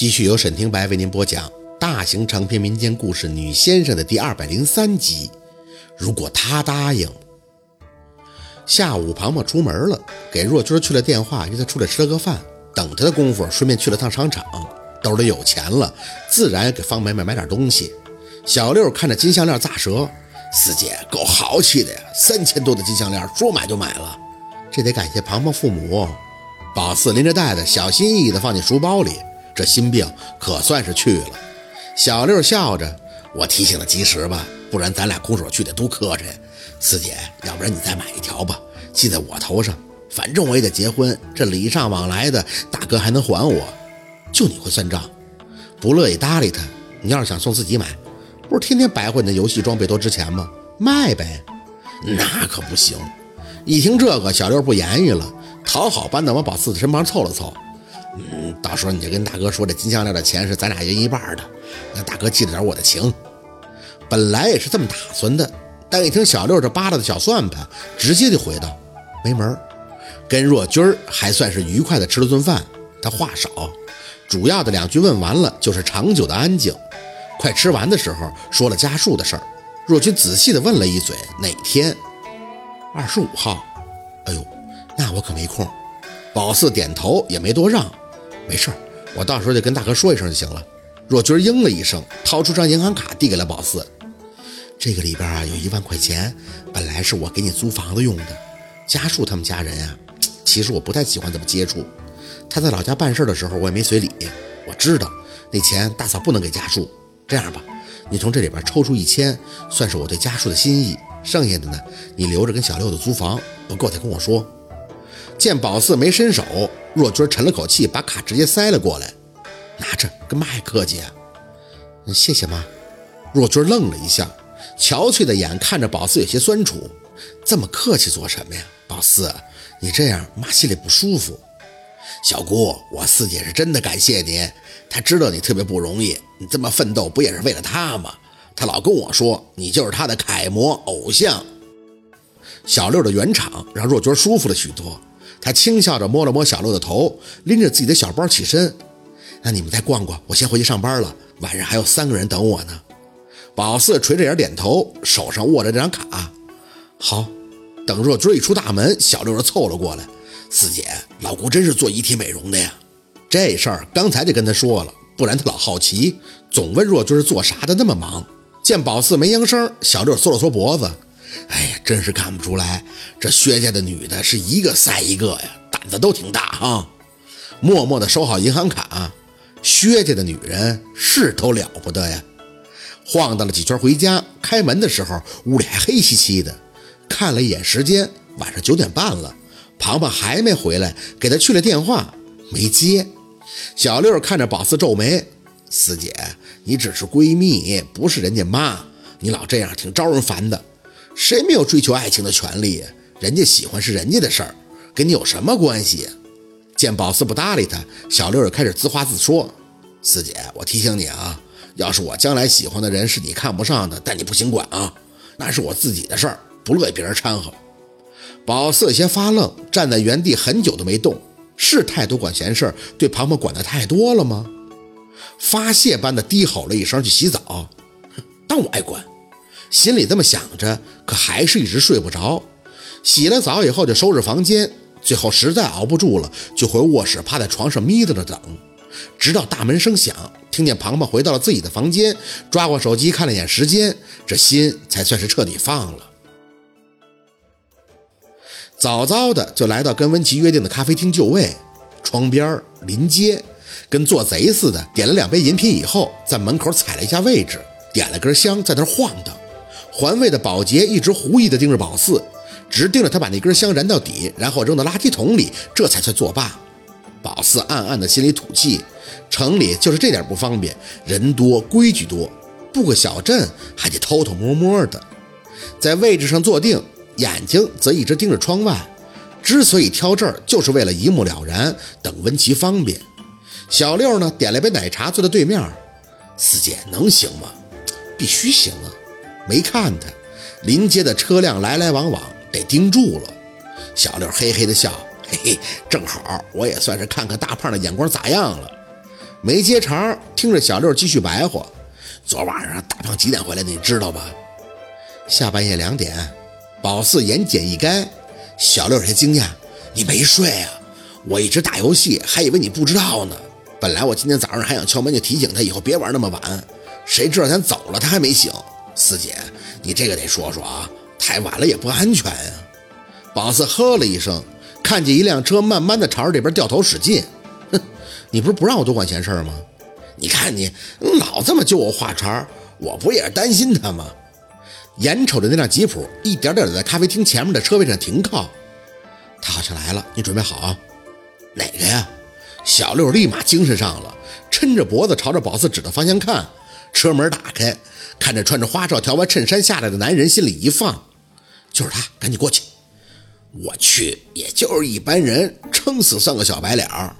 继续由沈听白为您播讲大型长篇民间故事《女先生》的第二百零三集。如果他答应，下午庞庞出门了，给若君去了电话，约他出来吃了个饭。等他的功夫，顺便去了趟商场，兜里有钱了，自然给方妹妹买点东西。小六看着金项链咋舌，四姐够豪气的呀，三千多的金项链，说买就买了。这得感谢庞庞父母。宝四拎着袋子，小心翼翼地放进书包里。这心病可算是去了。小六笑着：“我提醒的及时吧，不然咱俩空手去得多磕碜。四姐，要不然你再买一条吧，系在我头上。反正我也得结婚，这礼尚往来的，大哥还能还我？就你会算账，不乐意搭理他。你要是想送自己买，不是天天白活你的游戏装备多值钱吗？卖呗。那可不行。一听这个，小六不言语了，讨好般的往宝四的身旁凑了凑。嗯，到时候你就跟大哥说，这金项链的钱是咱俩赢一半的，让大哥记着点我的情。本来也是这么打算的，但一听小六这扒拉的小算盘，直接就回道：“没门。”跟若君儿还算是愉快的吃了顿饭，他话少，主要的两句问完了，就是长久的安静。快吃完的时候，说了家树的事儿。若君仔细的问了一嘴：“哪天？”二十五号。哎呦，那我可没空。宝四点头，也没多让。没事，我到时候就跟大哥说一声就行了。若君应了一声，掏出张银行卡递给了宝四。这个里边啊有一万块钱，本来是我给你租房子用的。家树他们家人啊，其实我不太喜欢怎么接触。他在老家办事的时候，我也没随礼。我知道那钱大嫂不能给家树。这样吧，你从这里边抽出一千，算是我对家树的心意。剩下的呢，你留着跟小六子租房，不够再跟我说。见宝四没伸手。若君沉了口气，把卡直接塞了过来，拿着，跟妈还客气啊？谢谢妈。若君愣了一下，憔悴的眼看着宝四有些酸楚，这么客气做什么呀？宝四，你这样妈心里不舒服。小姑，我四姐是真的感谢你，她知道你特别不容易，你这么奋斗不也是为了她吗？她老跟我说，你就是她的楷模偶像。小六的圆场让若君舒服了许多。他轻笑着摸了摸小六的头，拎着自己的小包起身。那你们再逛逛，我先回去上班了。晚上还有三个人等我呢。宝四垂着眼点头，手上握着这张卡。好，等若君一出大门，小六就凑了过来。四姐，老姑真是做遗体美容的呀。这事儿刚才就跟他说了，不然他老好奇，总问若君是做啥的那么忙。见宝四没应声，小六缩了缩脖子。哎呀，真是看不出来，这薛家的女的是一个赛一个呀，胆子都挺大哈。默默地收好银行卡，薛家的女人是都了不得呀。晃荡了几圈回家，开门的时候屋里还黑漆漆的。看了一眼时间，晚上九点半了，庞庞还没回来，给他去了电话，没接。小六看着宝四皱眉：“四姐，你只是闺蜜，不是人家妈，你老这样挺招人烦的。”谁没有追求爱情的权利？人家喜欢是人家的事儿，跟你有什么关系？见宝四不搭理他，小六也开始自话自说：“四姐，我提醒你啊，要是我将来喜欢的人是你看不上的，但你不行管啊，那是我自己的事儿，不乐意别人掺和。”宝四有些发愣，站在原地很久都没动。是太多管闲事儿，对庞庞管的太多了吗？发泄般的低吼了一声去洗澡，当我爱管？心里这么想着，可还是一直睡不着。洗了澡以后就收拾房间，最后实在熬不住了，就回卧室趴在床上眯着着等，直到大门声响，听见庞庞回到了自己的房间，抓过手机看了眼时间，这心才算是彻底放了。早早的就来到跟温琪约定的咖啡厅就位，窗边临街，跟做贼似的点了两杯饮品以后，在门口踩了一下位置，点了根香，在那晃荡。环卫的保洁一直狐疑地盯着宝四，直盯着他把那根香燃到底，然后扔到垃圾桶里，这才算作罢。宝四暗暗的心里吐气，城里就是这点不方便，人多规矩多，布个小镇还得偷偷摸摸的。在位置上坐定，眼睛则一直盯着窗外。之所以挑这儿，就是为了一目了然，等温琪方便。小六呢，点了杯奶茶，坐在对面。四姐能行吗？必须行啊！没看他，临街的车辆来来往往，得盯住了。小六嘿嘿的笑，嘿嘿，正好我也算是看看大胖的眼光咋样了。没接茬，听着小六继续白话：“昨晚上大胖几点回来的？你知道吧？下半夜两点。”宝四言简意赅。小六有些惊讶：“你没睡啊？我一直打游戏，还以为你不知道呢。本来我今天早上还想敲门就提醒他以后别玩那么晚，谁知道咱走了他还没醒。四姐，你这个得说说啊，太晚了也不安全呀。”宝四呵了一声，看见一辆车慢慢的朝着这边掉头驶近。哼，你不是不让我多管闲事吗？你看你老这么揪我话茬，我不也是担心他吗？眼瞅着那辆吉普一点点的在咖啡厅前面的车位上停靠，他好像来了，你准备好啊？哪个呀？小六立马精神上了，抻着脖子朝着宝四指的方向看。车门打开，看着穿着花哨条纹衬衫下来的男人，心里一放，就是他，赶紧过去。我去，也就是一般人，撑死算个小白脸儿。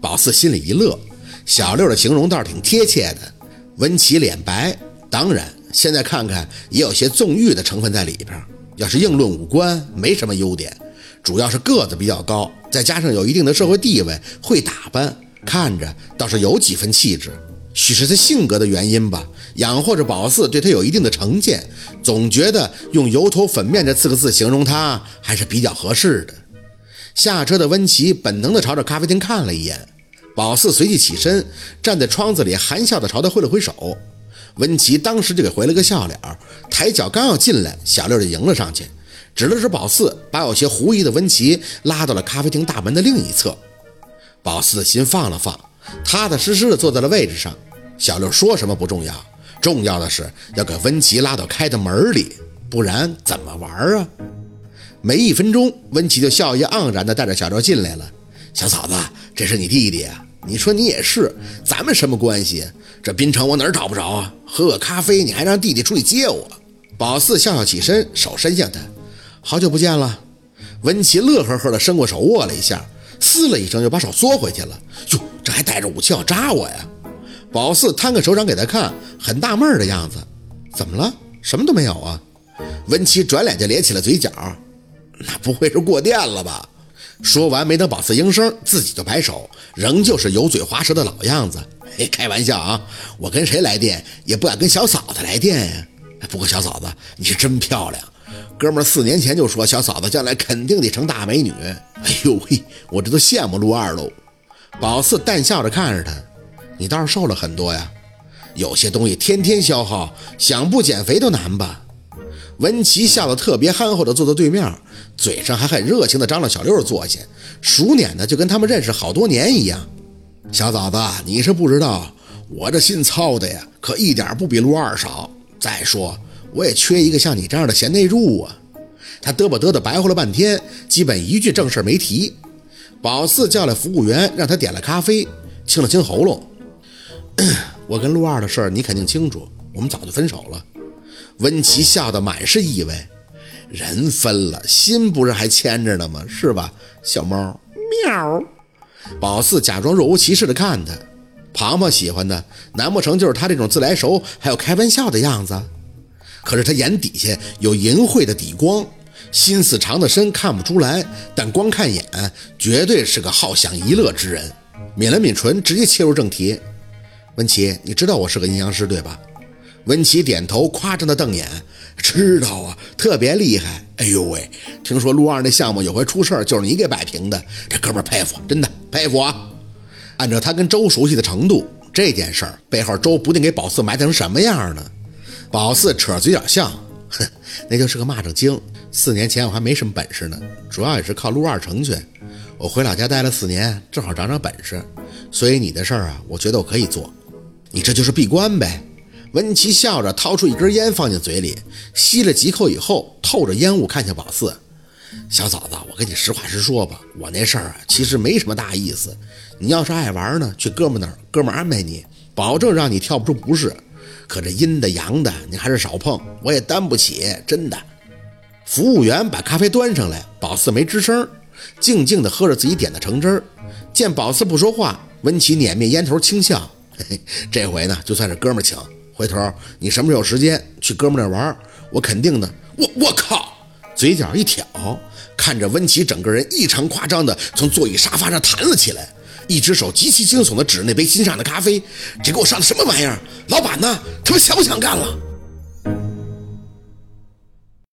宝四心里一乐，小六的形容倒是挺贴切的。温琪脸白，当然。现在看看，也有些纵欲的成分在里边。要是硬论五官，没什么优点，主要是个子比较高，再加上有一定的社会地位，会打扮，看着倒是有几分气质。许是他性格的原因吧，养活着宝四对他有一定的成见，总觉得用油头粉面这四个字形容他还是比较合适的。下车的温琪本能地朝着咖啡厅看了一眼，宝四随即起身，站在窗子里，含笑地朝他挥了挥手。温琪当时就给回了个笑脸，抬脚刚要进来，小六就迎了上去，指了指宝四，把有些狐疑的温琪拉到了咖啡厅大门的另一侧。宝四的心放了放，踏踏实实的坐在了位置上。小六说什么不重要，重要的是要给温琪拉到开的门里，不然怎么玩啊？没一分钟，温琪就笑意盎然的带着小六进来了。小嫂子，这是你弟弟啊？你说你也是，咱们什么关系？这滨城我哪儿找不着啊？喝个咖啡，你还让弟弟出去接我？宝四笑笑起身，手伸向他，好久不见了。温琪乐呵呵的伸过手握了一下，嘶了一声，又把手缩回去了。哟，还带着武器要扎我呀？宝四摊个手掌给他看，很纳闷的样子。怎么了？什么都没有啊？温琪转脸就咧起了嘴角，那不会是过电了吧？说完，没等宝四应声，自己就摆手，仍旧是油嘴滑舌的老样子。嘿，开玩笑啊，我跟谁来电也不敢跟小嫂子来电呀。不过小嫂子你是真漂亮，哥们四年前就说小嫂子将来肯定得成大美女。哎呦喂，我这都羡慕陆二喽。宝四淡笑着看着他，你倒是瘦了很多呀。有些东西天天消耗，想不减肥都难吧。文琪笑得特别憨厚的坐在对面，嘴上还很热情的张罗小六坐下，熟脸的就跟他们认识好多年一样。小嫂子，你是不知道，我这心操的呀，可一点不比陆二少。再说，我也缺一个像你这样的贤内助啊。他嘚吧嘚的白活了半天，基本一句正事没提。宝四叫来服务员，让他点了咖啡，清了清喉咙。我跟陆二的事儿你肯定清楚，我们早就分手了。温琪笑得满是意味，人分了，心不是还牵着呢吗？是吧，小猫？喵。宝四假装若无其事地看他，庞庞喜欢的，难不成就是他这种自来熟还有开玩笑的样子？可是他眼底下有淫秽的底光，心思藏得深，看不出来，但光看眼，绝对是个好享一乐之人。抿了抿唇，直接切入正题：文琪，你知道我是个阴阳师对吧？文琪点头，夸张的瞪眼，知道啊，特别厉害。哎呦喂，听说陆二那项目有回出事儿，就是你给摆平的，这哥们儿佩服，真的佩服啊！按照他跟周熟悉的程度，这件事儿背后周不定给宝四埋汰成什么样呢？宝四扯嘴角笑，哼，那就是个蚂蚱精。四年前我还没什么本事呢，主要也是靠撸二成去。我回老家待了四年，正好长长本事，所以你的事儿啊，我觉得我可以做。你这就是闭关呗。文琪笑着掏出一根烟放进嘴里，吸了几口以后，透着烟雾看向宝四：“小嫂子，我跟你实话实说吧，我那事儿啊，其实没什么大意思。你要是爱玩呢，去哥们那儿，哥们安排你，保证让你跳不出不是。可这阴的阳的，你还是少碰，我也担不起，真的。”服务员把咖啡端上来，宝四没吱声，静静地喝着自己点的橙汁儿。见宝四不说话，温琪捻灭烟头，轻笑：“嘿嘿，这回呢，就算是哥们请。”回头你什么时候有时间去哥们那玩，我肯定的。我我靠，嘴角一挑，看着温琪整个人异常夸张的从座椅沙发上弹了起来，一只手极其惊悚地指着那杯新上的咖啡：“这给我上的什么玩意儿？老板呢？他们想不想干了？”